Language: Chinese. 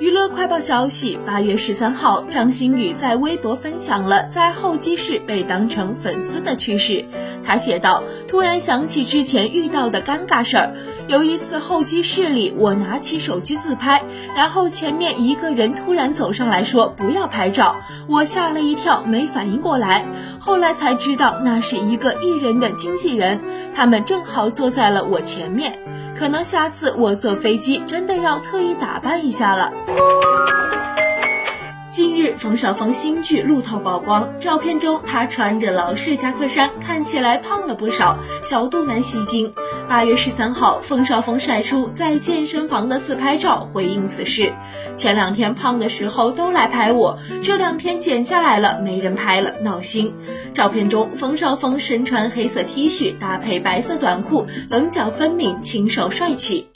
娱乐快报消息：八月十三号，张馨予在微博分享了在候机室被当成粉丝的趣事。他写道：“突然想起之前遇到的尴尬事儿，有一次候机室里，我拿起手机自拍，然后前面一个人突然走上来说不要拍照，我吓了一跳，没反应过来，后来才知道那是一个艺人的经纪人，他们正好坐在了我前面。”可能下次我坐飞机真的要特意打扮一下了。冯绍峰新剧路透曝光，照片中他穿着老式夹克衫，看起来胖了不少，小肚腩吸睛。八月十三号，冯绍峰晒出在健身房的自拍照，回应此事。前两天胖的时候都来拍我，这两天减下来了，没人拍了，闹心。照片中，冯绍峰身穿黑色 T 恤，搭配白色短裤，棱角分明，清瘦帅气。